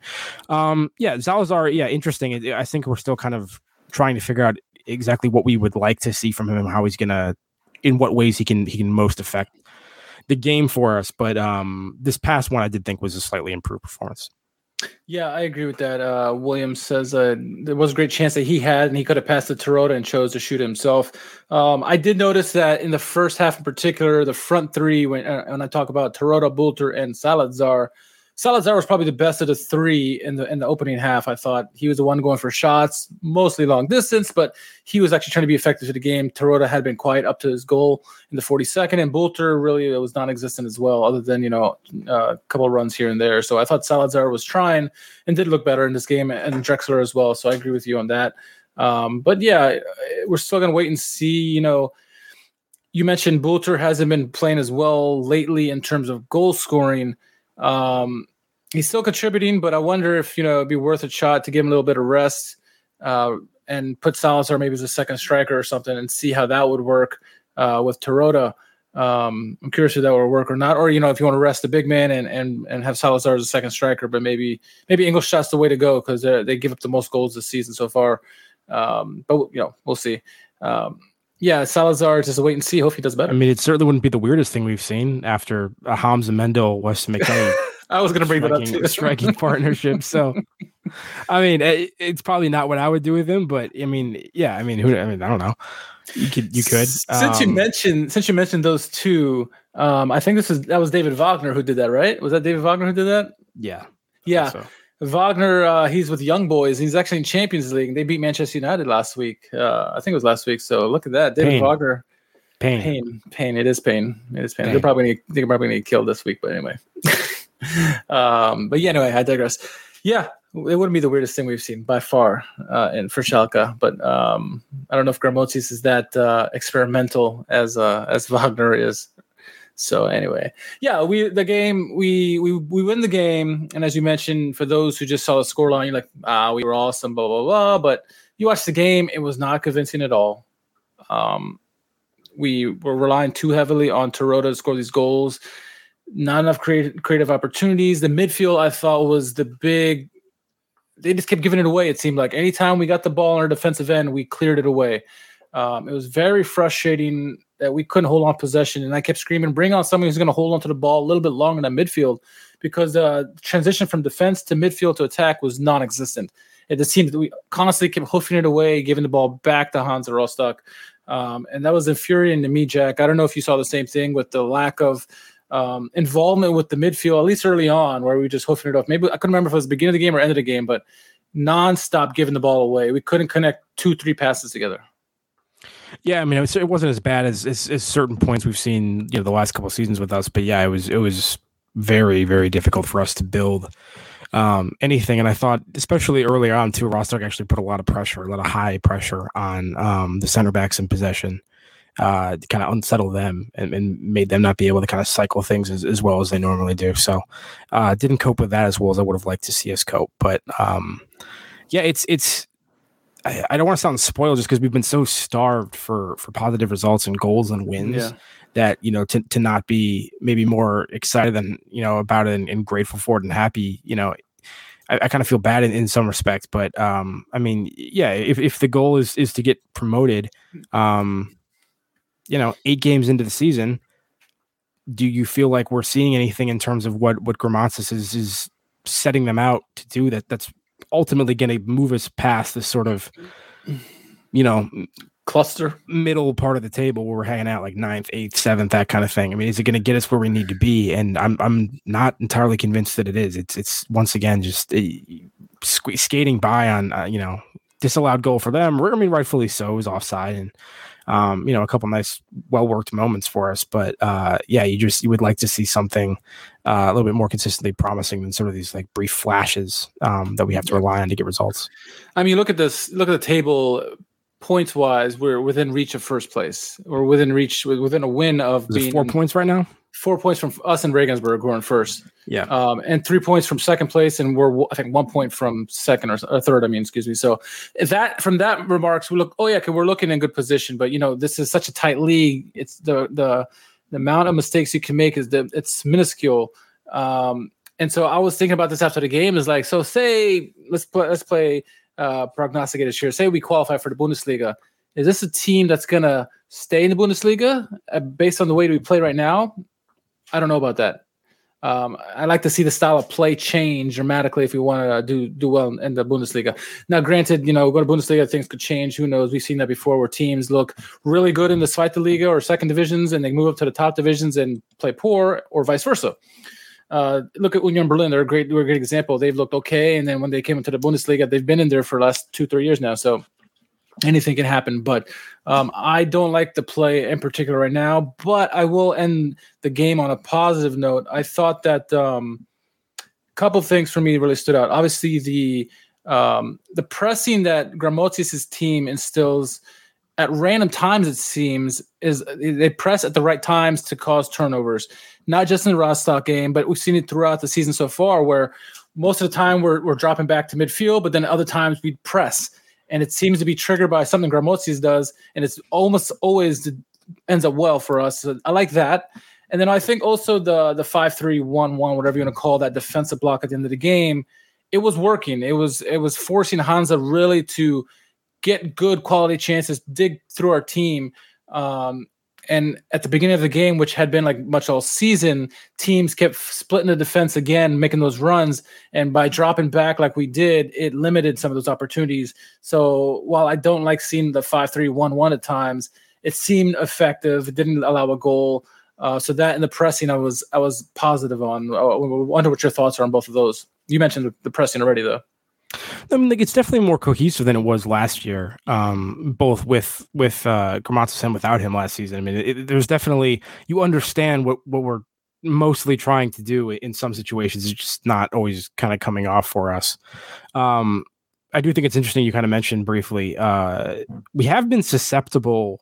um, yeah, Zalazar, yeah, interesting. I think we're still kind of trying to figure out exactly what we would like to see from him and how he's gonna, in what ways he can he can most affect the game for us. But um, this past one, I did think was a slightly improved performance. Yeah, I agree with that. Uh, Williams says uh, there was a great chance that he had, and he could have passed to Terodde and chose to shoot himself. Um, I did notice that in the first half, in particular, the front three, when, uh, when I talk about Terodde, Bülter, and Zalazar, Zalazar was probably the best of the three in the in the opening half. I thought he was the one going for shots, mostly long distance, but he was actually trying to be effective to the game. Terodde had been quiet up to his goal in the 42nd, and Bülter really was non-existent as well, other than you know uh, a couple runs here and there. So I thought Zalazar was trying and did look better in this game, and Drexler as well. So I agree with you on that. Um, but yeah, we're still gonna wait and see. You know, you mentioned Bülter hasn't been playing as well lately in terms of goal scoring. Um, he's still contributing, but I wonder if you know it'd be worth a shot to give him a little bit of rest uh, and put Zalazar maybe as a second striker or something, and see how that would work uh, with Terodde. Um, I'm curious if that would work or not, or you know if you want to rest the big man and and and have Zalazar as a second striker, but maybe maybe Ingolstadt's the way to go because they give up the most goals this season so far. Um, but you know we'll see. Um, yeah, Zalazar just wait and see. Hope he does better. I mean, it certainly wouldn't be the weirdest thing we've seen after uh, Hamza Mendyl, Weston McKennie. I was going to bring that up too. striking partnership. So, I mean, it, it's probably not what I would do with him, but I mean, yeah, I mean, who? I mean, I don't know. You could, you could. Since um, you mentioned, since you mentioned those two, um, I think this is that was David Wagner who did that, right? Was that David Wagner who did that? Yeah. Yeah. So. Wagner, uh, he's with Young Boys. He's actually in Champions League. They beat Manchester United last week. Uh, I think it was last week. So look at that, David pain. Wagner. Pain, pain, pain. It is pain. It is pain. pain. They're probably gonna, they're probably gonna get killed this week. But anyway, um, but yeah, anyway, I digress. Yeah, it wouldn't be the weirdest thing we've seen by far uh, in for Schalke. But um, I don't know if Grammozis is that uh, experimental as uh, as Wagner is. So anyway, yeah, we the game we we we win the game, and as you mentioned, for those who just saw the scoreline, you're like, ah, we were awesome, blah blah blah. But you watched the game; it was not convincing at all. Um, we were relying too heavily on Terodde to score these goals. Not enough creative creative opportunities. The midfield, I thought, was the big. They just kept giving it away. It seemed like anytime we got the ball on our defensive end, we cleared it away. Um, it was very frustrating that we couldn't hold on possession. And I kept screaming, bring on someone who's going to hold on to the ball a little bit longer in the midfield because the uh, transition from defense to midfield to attack was non existent. It just seemed that we constantly kept hoofing it away, giving the ball back to Hansa Rostock. Um, and that was infuriating to me, Jack. I don't know if you saw the same thing with the lack of um, involvement with the midfield, at least early on, where we just hoofing it off. Maybe I couldn't remember if it was the beginning of the game or end of the game, but nonstop giving the ball away. We couldn't connect two, three passes together. Yeah, I mean, it, it wasn't as bad as, as, as certain points we've seen, you know, the last couple seasons with us. But yeah, it was it was very very difficult for us to build um, anything. And I thought, especially early on, too, Rostock actually put a lot of pressure, a lot of high pressure on um, the center backs in possession. Uh, to kind of unsettle them and, and, made them not be able to kind of cycle things as, as well as they normally do. So, uh, didn't cope with that as well as I would have liked to see us cope. But um, yeah, it's it's I, I don't want to sound spoiled just because we've been so starved for for positive results and goals and wins yeah. that you know to to not be maybe more excited than you know about it and, and grateful for it and happy. You know, I, I kind of feel bad in, in some respects, but um, I mean, yeah, if if the goal is is to get promoted, um, you know, eight games into the season, do you feel like we're seeing anything in terms of what what Grammozis is is setting them out to do that that's ultimately going to move us past this sort of, you know, cluster middle part of the table where we're hanging out like ninth, eighth, seventh, that kind of thing. I mean, is it going to get us where we need to be? And I'm I'm not entirely convinced that it is. It's it's once again just uh, skating by on uh, you know disallowed goal for them. I mean, rightfully so, it was offside and um, you know, a couple nice, well worked moments for us. But uh, yeah, you just you would like to see something uh, a little bit more consistently promising than sort of these like brief flashes um, that we have to rely on to get results. I mean, look at this. Look at the table. Points wise, we're within reach of first place. We're within reach, within a win of being four points right now four points from us and Regensburg who are in first. Yeah. Um, and three points from second place, and we're I think one point from second or, or third. I mean, excuse me. So that from that remarks, we look. Oh yeah, we're looking in good position. But you know, this is such a tight league. It's the the the amount of mistakes you can make is that it's minuscule. Um, and so I was thinking about this after the game. Is like, so say let's play let's play uh, prognosticated here. Say we qualify for the Bundesliga. Is this a team that's gonna stay in the Bundesliga uh, based on the way we play right now? I don't know about that. Um, I like to see the style of play change dramatically if we want to do do well in, the Bundesliga. Now, granted, you know, go to Bundesliga, things could change. Who knows? We've seen that before, where teams look really good in the Zweite Liga or second divisions, and they move up to the top divisions and play poor, or vice versa. Uh, look at Union Berlin; they're a great, they're a great example. They've looked okay, and then when they came into the Bundesliga, they've been in there for the last two, three years now. So anything can happen. But um, I don't like the play in particular right now. But I will end the game on a positive note. I thought that um, a couple things for me really stood out. Obviously, the um, the pressing that Grammozis' team instills at random times, it seems, is they press at the right times to cause turnovers. Not just in the Rostock game, but we've seen it throughout the season so far, where most of the time we're, we're dropping back to midfield, but then other times we press and it seems to be triggered by something Grammozis does, and it's almost always ends up well for us. So I like that. And then I think also the the five three one one whatever you want to call that defensive block at the end of the game, it was working. It was it was forcing Hansa really to get good quality chances, dig through our team. Um, and at the beginning of the game, which had been like much all season, teams kept splitting the defense again, making those runs. And by dropping back like we did, it limited some of those opportunities. So while I don't like seeing the 5 3 1 1 at times, it seemed effective. It didn't allow a goal. Uh, so that and the pressing, I was I was positive on. I wonder what your thoughts are on both of those. You mentioned the pressing already, though. I mean, like it's definitely more cohesive than it was last year, um, both with with uh, and without him last season. I mean, it, there's definitely you understand what what we're mostly trying to do in some situations. It's just not always kind of coming off for us. Um, I do think it's interesting. You kind of mentioned briefly. Uh, we have been susceptible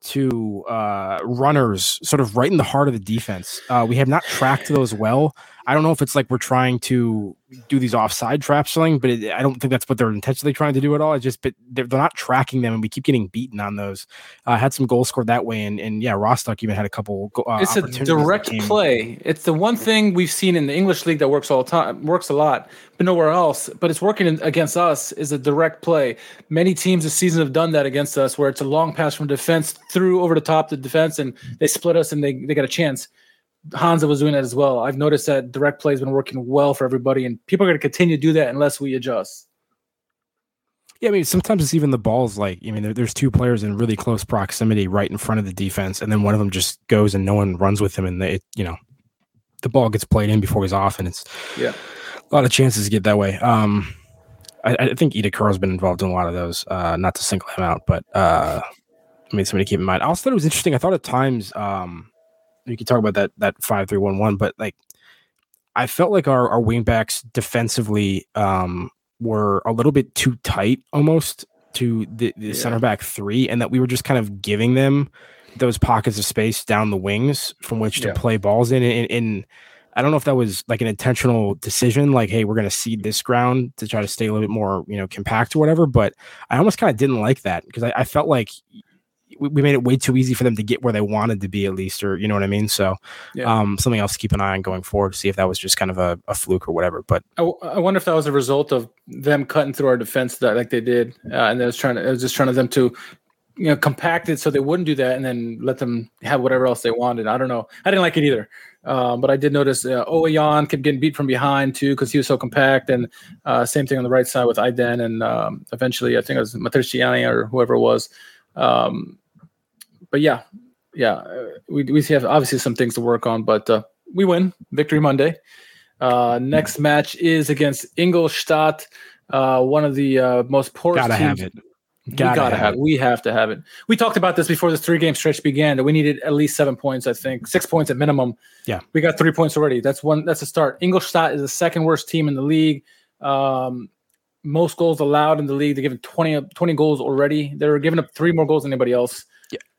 to uh, runners sort of right in the heart of the defense. Uh, we have not tracked those well. I don't know if it's like we're trying to do these offside traps something, but it, I don't think that's what they're intentionally trying to do at all. It's just, but they're, they're not tracking them, and we keep getting beaten on those. Uh, had some goals scored that way, and, and yeah, Rostock even had a couple. Uh, it's a direct play. It's the one thing we've seen in the English league that works all the time, works a lot, but nowhere else. But it's working against us is a direct play. Many teams this season have done that against us, where it's a long pass from defense through over the top of the defense, and they split us and they they got a chance. Hansa was doing that as well. I've noticed that direct play has been working well for everybody, and people are going to continue to do that unless we adjust. Yeah, I mean, sometimes it's even the balls. Like, I mean, there, there's two players in really close proximity, right in front of the defense, and then one of them just goes and no one runs with him, and they, you know, the ball gets played in before he's off, and it's yeah, a lot of chances to get that way. Um, I, I think Itakura's been involved in a lot of those. Uh, not to single him out, but uh, I mean, somebody to keep in mind. I also thought it was interesting. I thought at times, um, you can talk about that that five three one one, but like I felt like our our wingbacks defensively um, were a little bit too tight almost to the, the yeah. center back three, and that we were just kind of giving them those pockets of space down the wings from which to yeah. play balls in. And, and, I don't know if that was like an intentional decision, like, hey, we're going to cede this ground to try to stay a little bit more, you know, compact or whatever. But I almost kind of didn't like that because I, I, felt like we made it way too easy for them to get where they wanted to be at least or you know what i mean? So yeah. um, something else to keep an eye on going forward to see if that was just kind of a, a fluke or whatever but I, I, wonder if that was a result of them cutting through our defense that like they did uh, and it was trying to it was just trying to them to you know compact it so they wouldn't do that and then let them have whatever else they wanted. I don't know. I didn't like it either. Um, but I did notice uh, Ouwejan kept getting beat from behind too because he was so compact, and uh, same thing on the right side with Aydin, and um, eventually I think it was Matriciani or whoever it was Um, but yeah, yeah, uh, we we have obviously some things to work on, but uh, we win victory Monday. Uh, next match is against Ingolstadt, uh, one of the uh, most poor Gotta teams. have it. we gotta have it. We have to have it. We talked about this before this three game stretch began that we needed at least seven points. I think six points at minimum. Yeah. we got three points already. That's one. That's a start. Ingolstadt is the second worst team in the league. Um, most goals allowed in the league. They're giving 20, 20 goals already. They're giving up three more goals than anybody else.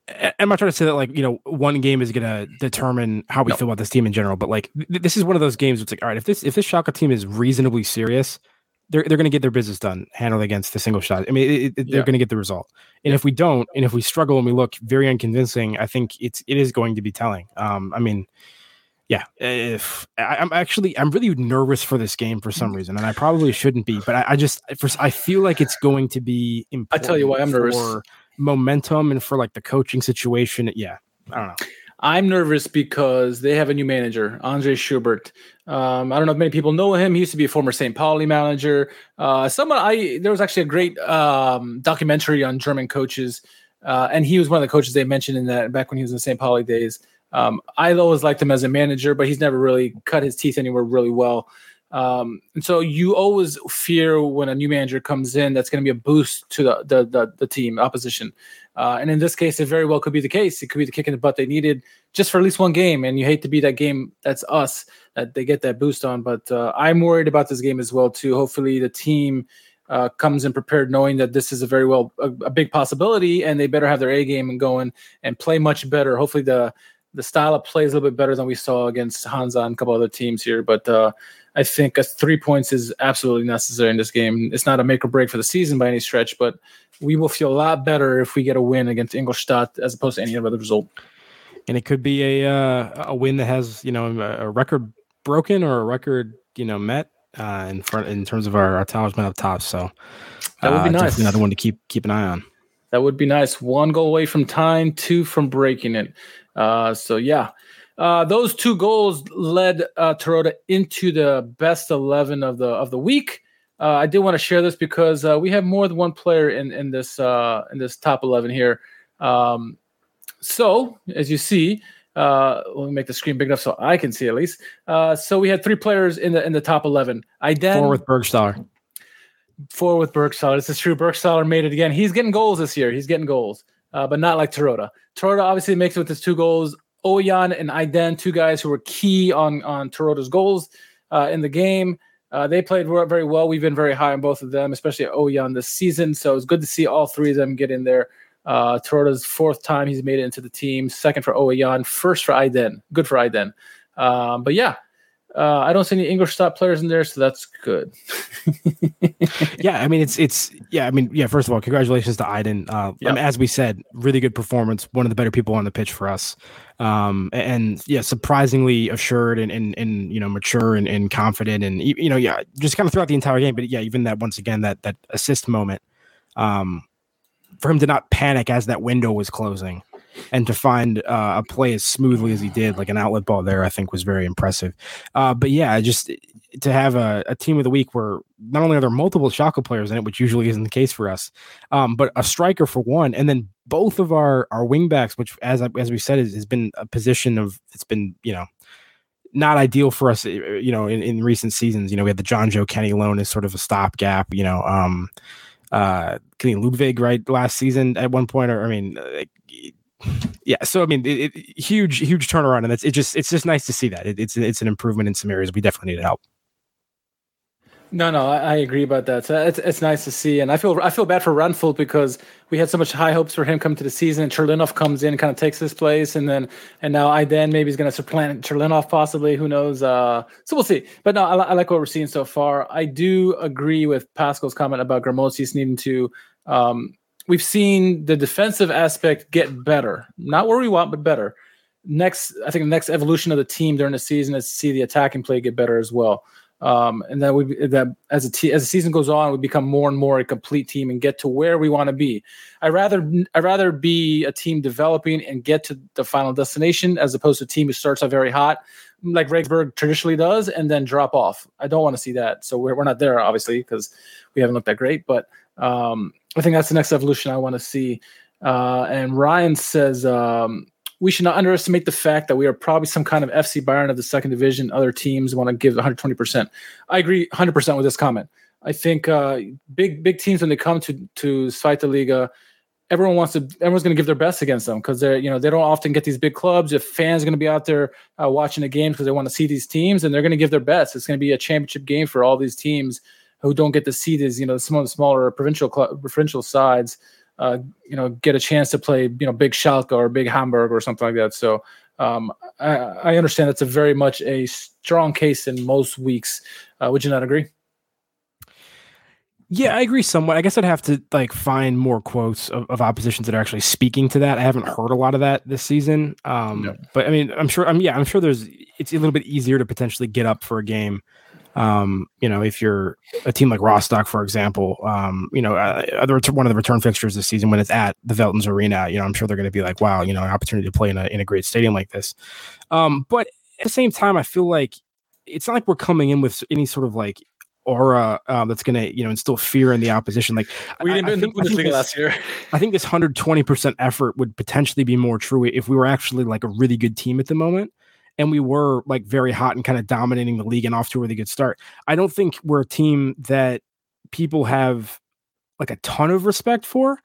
I- I'm not trying to say that like you know one game is going to determine how we No. feel about this team in general, but like th- this is one of those games. Where it's like, all right, if this if this Schalke team is reasonably serious, they're they're going to get their business done, handled against the single shot. I mean, it, it- they're Yeah. going to get the result. And if we don't, and if we struggle and we look very unconvincing, I think it's it is going to be telling. Um, I mean, yeah, if I, I'm actually I'm really nervous for this game for some reason, and I probably shouldn't be, but I, I just for, I feel like it's going to be I important. tell you why I'm nervous. for momentum and for like the coaching situation. Yeah, I don't know. I'm nervous because they have a new manager, Andre Schubert. Um, I don't know if many people know him. He used to be a former St. Pauli manager. Uh, someone I there was actually a great um, documentary on German coaches, uh, and he was one of the coaches they mentioned in that back when he was in the St. Pauli days. Um, I always liked him as a manager, but he's never really cut his teeth anywhere really well. Um, and so you always fear when a new manager comes in that's going to be a boost to the the, the, the team opposition. Uh, and in this case, it very well could be the case. It could be the kick in the butt they needed just for at least one game. And you hate to be that game that's us that they get that boost on. But uh, I'm worried about this game as well too. Hopefully, the team uh, comes in prepared, knowing that this is a very well a, a big possibility, and they better have their A game and going and play much better. Hopefully, the the style of play is a little bit better than we saw against Hansa and a couple other teams here. But uh, I think a three points is absolutely necessary in this game. It's not a make or break for the season by any stretch, but we will feel a lot better if we get a win against Ingolstadt as opposed to any other result. and it could be a uh, a win that has you know a, record broken or a record you know met uh, in front in terms of our, our talisman up top. So That would be uh, nice. definitely Another one to keep keep an eye on. That would be nice. One goal away from tying, two from breaking it. Uh, so yeah, uh, those two goals led uh, into the best eleven of the of the week. Uh, I did want to share this because uh, we have more than one player in in this uh, in this top eleven here. Um, so as you see, uh, let me make the screen big enough so I can see at least. Uh, so we had three players in the in the top eleven. I then Four with Bergstaller. four with Bergstaller. This is true. Bergstaller made it again. He's getting goals this year. He's getting goals, uh, but not like Terodde. Terodde obviously makes it with his two goals. Ouwejan and Aydin, two guys who were key on on Terodde's goals uh, in the game. Uh, they played very well. We've been very high on both of them, especially Ouwejan this season. So it's good to see all three of them get in there. Uh, Terodde's fourth time he's made it into the team. Second for Ouwejan. First for Aydin. Good for Aydin. Um, but yeah, uh, I don't see any English stop players in there, so that's good. yeah, I mean it's it's yeah, I mean yeah. First of all, congratulations to Aydin. Uh, I mean, as we said, really good performance. One of the better people on the pitch for us, um, and yeah, surprisingly assured and and, and you know mature and, and confident and you know yeah, just kind of throughout the entire game. But yeah, even that once again that that assist moment, um, for him to not panic as that window was closing. And to find uh, a play as smoothly as he did, like an outlet ball there, I think was very impressive. Uh, but yeah, just to have a, a team of the week where not only are there multiple Schalke players in it, which usually isn't the case for us, um, but a striker for one, and then both of our our wingbacks, which as as we said is, has been a position of it's been you know not ideal for us, uh, you know, in, in recent seasons. You know, we had the Jonjoe Kenny loan as sort of a stopgap. You know, um, uh, Kenny Ludewig right last season at one point, or I mean. Yeah, so I mean, it, it, huge, huge turnaround, and it's it just it's just nice to see that it, it's it's an improvement in some areas. We definitely need help. No, no, I, I agree about that. So it's it's nice to see, and I feel I feel bad for Ranftl because we had so much high hopes for him coming to the season. And Churlinov comes in, kind of takes his place, and then and now Aydin maybe is going to supplant Churlinov possibly. Who knows? Uh, so we'll see. But no, I, I like what we're seeing so far. I do agree with Pascal's comment about Grammozis needing to. Um, we've seen the defensive aspect get better, not where we want, but better. Next, I think the next evolution of the team during the season is to see the attacking play get better as well. Um, and that we that as a te- as the season goes on, we become more and more a complete team and get to where we want to be. I rather I rather be a team developing and get to the final destination as opposed to a team who starts out very hot, like Regensburg traditionally does, and then drop off. I don't want to see that. So we're we're not there obviously because we haven't looked that great, but um, I think that's the next evolution I want to see. Uh, and Ryan says um, we should not underestimate the fact that we are probably some kind of FC Bayern of the second division. Other teams want to give 120. percent I agree 100 percent with this comment. I think uh, big big teams when they come to to Zweite Liga, everyone wants to everyone's going to give their best against them because they're you know they don't often get these big clubs. If fans are going to be out there uh, watching the games because they want to see these teams and they're going to give their best. It's going to be a championship game for all these teams who don't get to see these you know some of the smaller provincial club, provincial sides. Uh, you know, get a chance to play, you know, big Schalke or big Hamburg or something like that. So um, I, I, understand that's a very much a strong case in most weeks. Uh, would you not agree? Yeah, I agree somewhat. I guess I'd have to like find more quotes of, of, oppositions that are actually speaking to that. I haven't heard a lot of that this season. Um, no. But I mean, I'm sure. I'm yeah, I'm sure there's. It's a little bit easier to potentially get up for a game um, you know, if you're a team like Rostock, for example, um, you know, uh, one of the return fixtures this season when it's at the Veltins Arena, you know, I'm sure they're going to be like, wow, you know, an opportunity to play in a, in a great stadium like this. Um, but at the same time, I feel like it's not like we're coming in with any sort of like aura um, that's going to you know instill fear in the opposition. Like we didn't I, I think, I think this, last year. I think this 120 percent effort would potentially be more true if we were actually like a really good team at the moment and we were like very hot and kind of dominating the league and off to a really good start. I don't think we're a team that people have like a ton of respect for.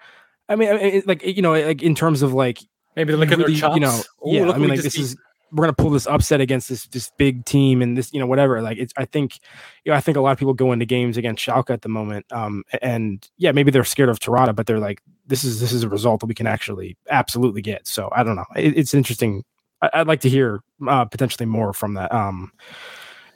I mean, it, like you know, like in terms of like maybe look at their chops. You know, Ooh, yeah. I mean, like this is we're gonna pull this upset against this this big team and this you know whatever. Like it's I think you know I think a lot of people go into games against Schalke at the moment. Um, and yeah, maybe they're scared of Terodde, but they're like this is this is a result that we can actually absolutely get. So I don't know. It, it's interesting I, would like to hear uh, potentially more from that. Um,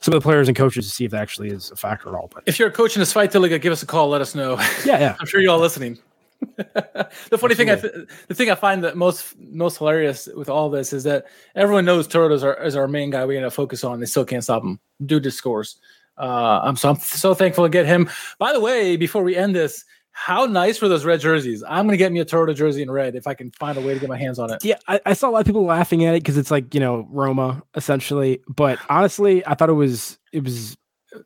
some of the players and coaches to see if that actually is a factor at all. But if you're a coach in a Zweite Liga, give us a call. Let us know. Yeah, yeah. I'm sure you're all listening. the funny thing, I the thing I find that most most hilarious with all this is that everyone knows Terodde is our, is our main guy. We're gonna focus on. They still can't stop him. Dude just scores. Uh, I'm so I'm so thankful to get him. By the way, before we end this, how nice were those red jerseys? I'm gonna get me a Terodde jersey in red if I can find a way to get my hands on it. Yeah, I, I saw a lot of people laughing at it because it's like you know Roma essentially, but honestly, I thought it was it was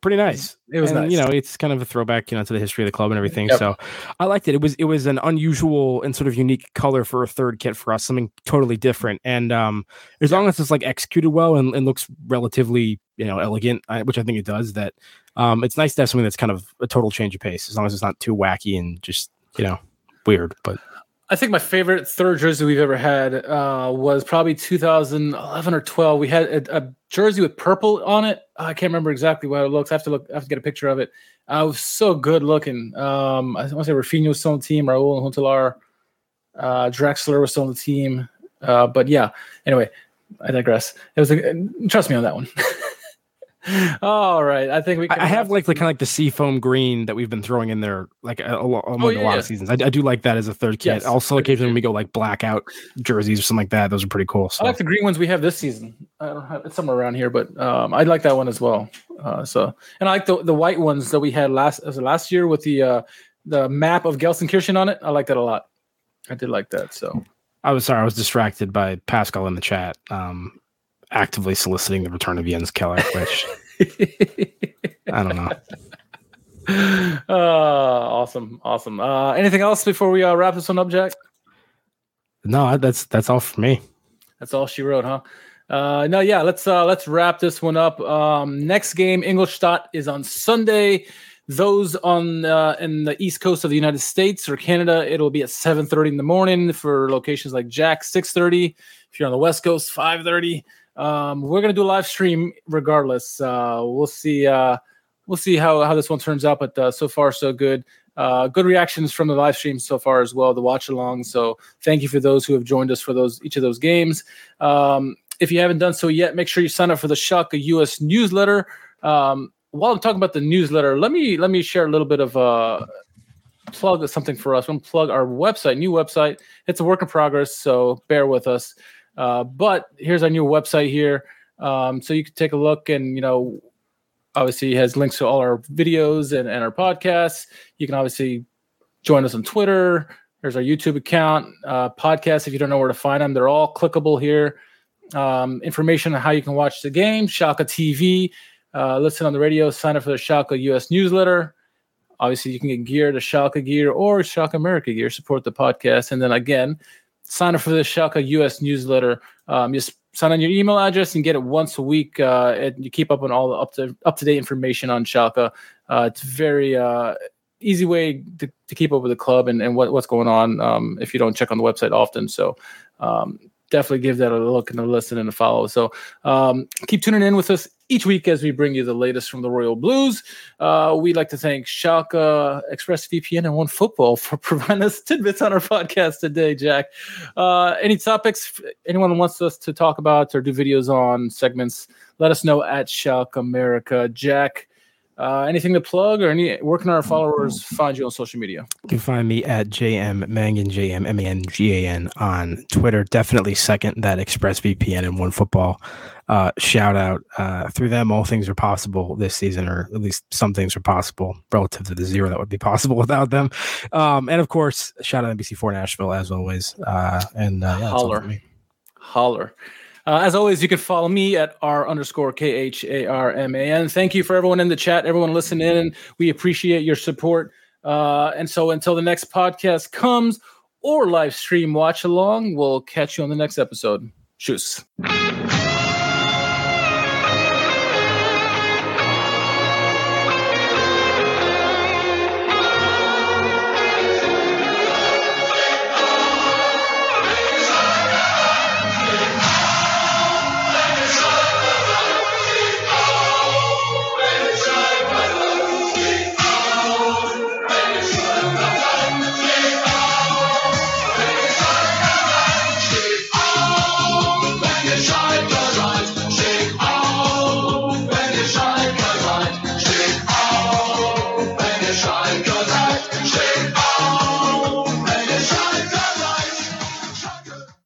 pretty nice. It was and, nice. You know, it's kind of a throwback, you know, to the history of the club and everything. Yep. So I liked it. It was it was an unusual and sort of unique color for a third kit for us, something totally different. And um, as long as it's like executed well and, and looks relatively, you know, elegant, which I think it does, that um, it's nice to have something that's kind of a total change of pace, as long as it's not too wacky and just you know weird. But I think my favorite third jersey we've ever had uh, was probably 2011 or 12. We had a, a, jersey with purple on it. I can't remember exactly what it looks. I have to look. I have to get a picture of it. Uh, it was so good looking. Um, I want to say Rafinha was still on the team. Raul Huntelaar, uh, Draxler was still on the team. Uh, but yeah. Anyway, I digress. It was a, trust me on that one. All right, I think we. I have like the kind of like the seafoam green that we've been throwing in there, like a, a, oh, yeah, a lot yeah. of seasons. I, I, do like that as a third kit. Yes, also, occasionally when we go like blackout jerseys or something like that, those are pretty cool. So. I like the green ones we have this season. I don't have it's somewhere around here, but um, I like that one as well. Uh, so, and I like the the white ones that we had last as last year with the uh, the map of Gelsenkirchen on it. I like that a lot. I did like that. So. I was sorry, I was distracted by Pascal in the chat. Um, actively soliciting the return of Jens Keller, which I don't know. Uh, awesome, awesome. Uh, anything else before we uh, wrap this one up, Jack? No, that's that's all for me. That's all she wrote, huh? Uh, no, yeah. Let's uh, let's wrap this one up. Um, next game, Ingolstadt is on Sunday. Those on uh, in the east coast of the United States or Canada, it'll be at 7:30 in the morning. For locations like Jack, 6:30. If you're on the West Coast, 5:30. Um, we're gonna do a live stream regardless. Uh, we'll see. Uh, we'll see how how this one turns out. But uh, so far, so good. Uh, good reactions from the live stream so far as well. The watch along. So thank you for those who have joined us for those each of those games. Um, if you haven't done so yet, make sure you sign up for the Schalke US newsletter. Um, while I'm talking about the newsletter, let me let me share a little bit of uh plug something for us. I'm plug our website, new website. It's a work in progress, so bear with us. Uh, but here's our new website here. Um, so you can take a look and, you know, obviously has links to all our videos and, and our podcasts. You can obviously join us on Twitter. There's our YouTube account, uh, podcasts. If you don't know where to find them, they're all clickable here. Um, information on how you can watch the game, Schalke TV, uh, listen on the radio, sign up for the Schalke US newsletter. Obviously, you can get gear to Schalke gear or Schalke America gear. Support the podcast, and then again, sign up for the Schalke US newsletter. Um, just sign on your email address and get it once a week. Uh, and you keep up on all the up to up to date information on Schalke. Uh, it's very uh, easy way to, to keep up with the club and, and what, what's going on um, if you don't check on the website often. So um, definitely give that a look and a listen and a follow. So um, keep tuning in with us each week as we bring you the latest from the Royal Blues. Uh, we'd like to thank Schalke, ExpressVPN, and One Football for providing us tidbits on our podcast today, Jack. Uh, any topics anyone wants us to talk about or do videos on segments, let us know at Schalke America. Jack, uh, anything to plug or any where can our followers find you on social media? You can find me at JM Mangan, J M M A N G A N on Twitter. Definitely second that ExpressVPN and One Football uh, shout out. Uh, through them, all things are possible this season, or at least some things are possible relative to the zero that would be possible without them. Um, and of course, shout out NBC4 Nashville as always. Uh, and uh, yeah, holler, holler. Uh, as always, you can follow me at r underscore k h a r m a n. Thank you for everyone in the chat, everyone listening in. We appreciate your support. Uh, and so until the next podcast comes or live stream watch along, we'll catch you on the next episode. Tschüss.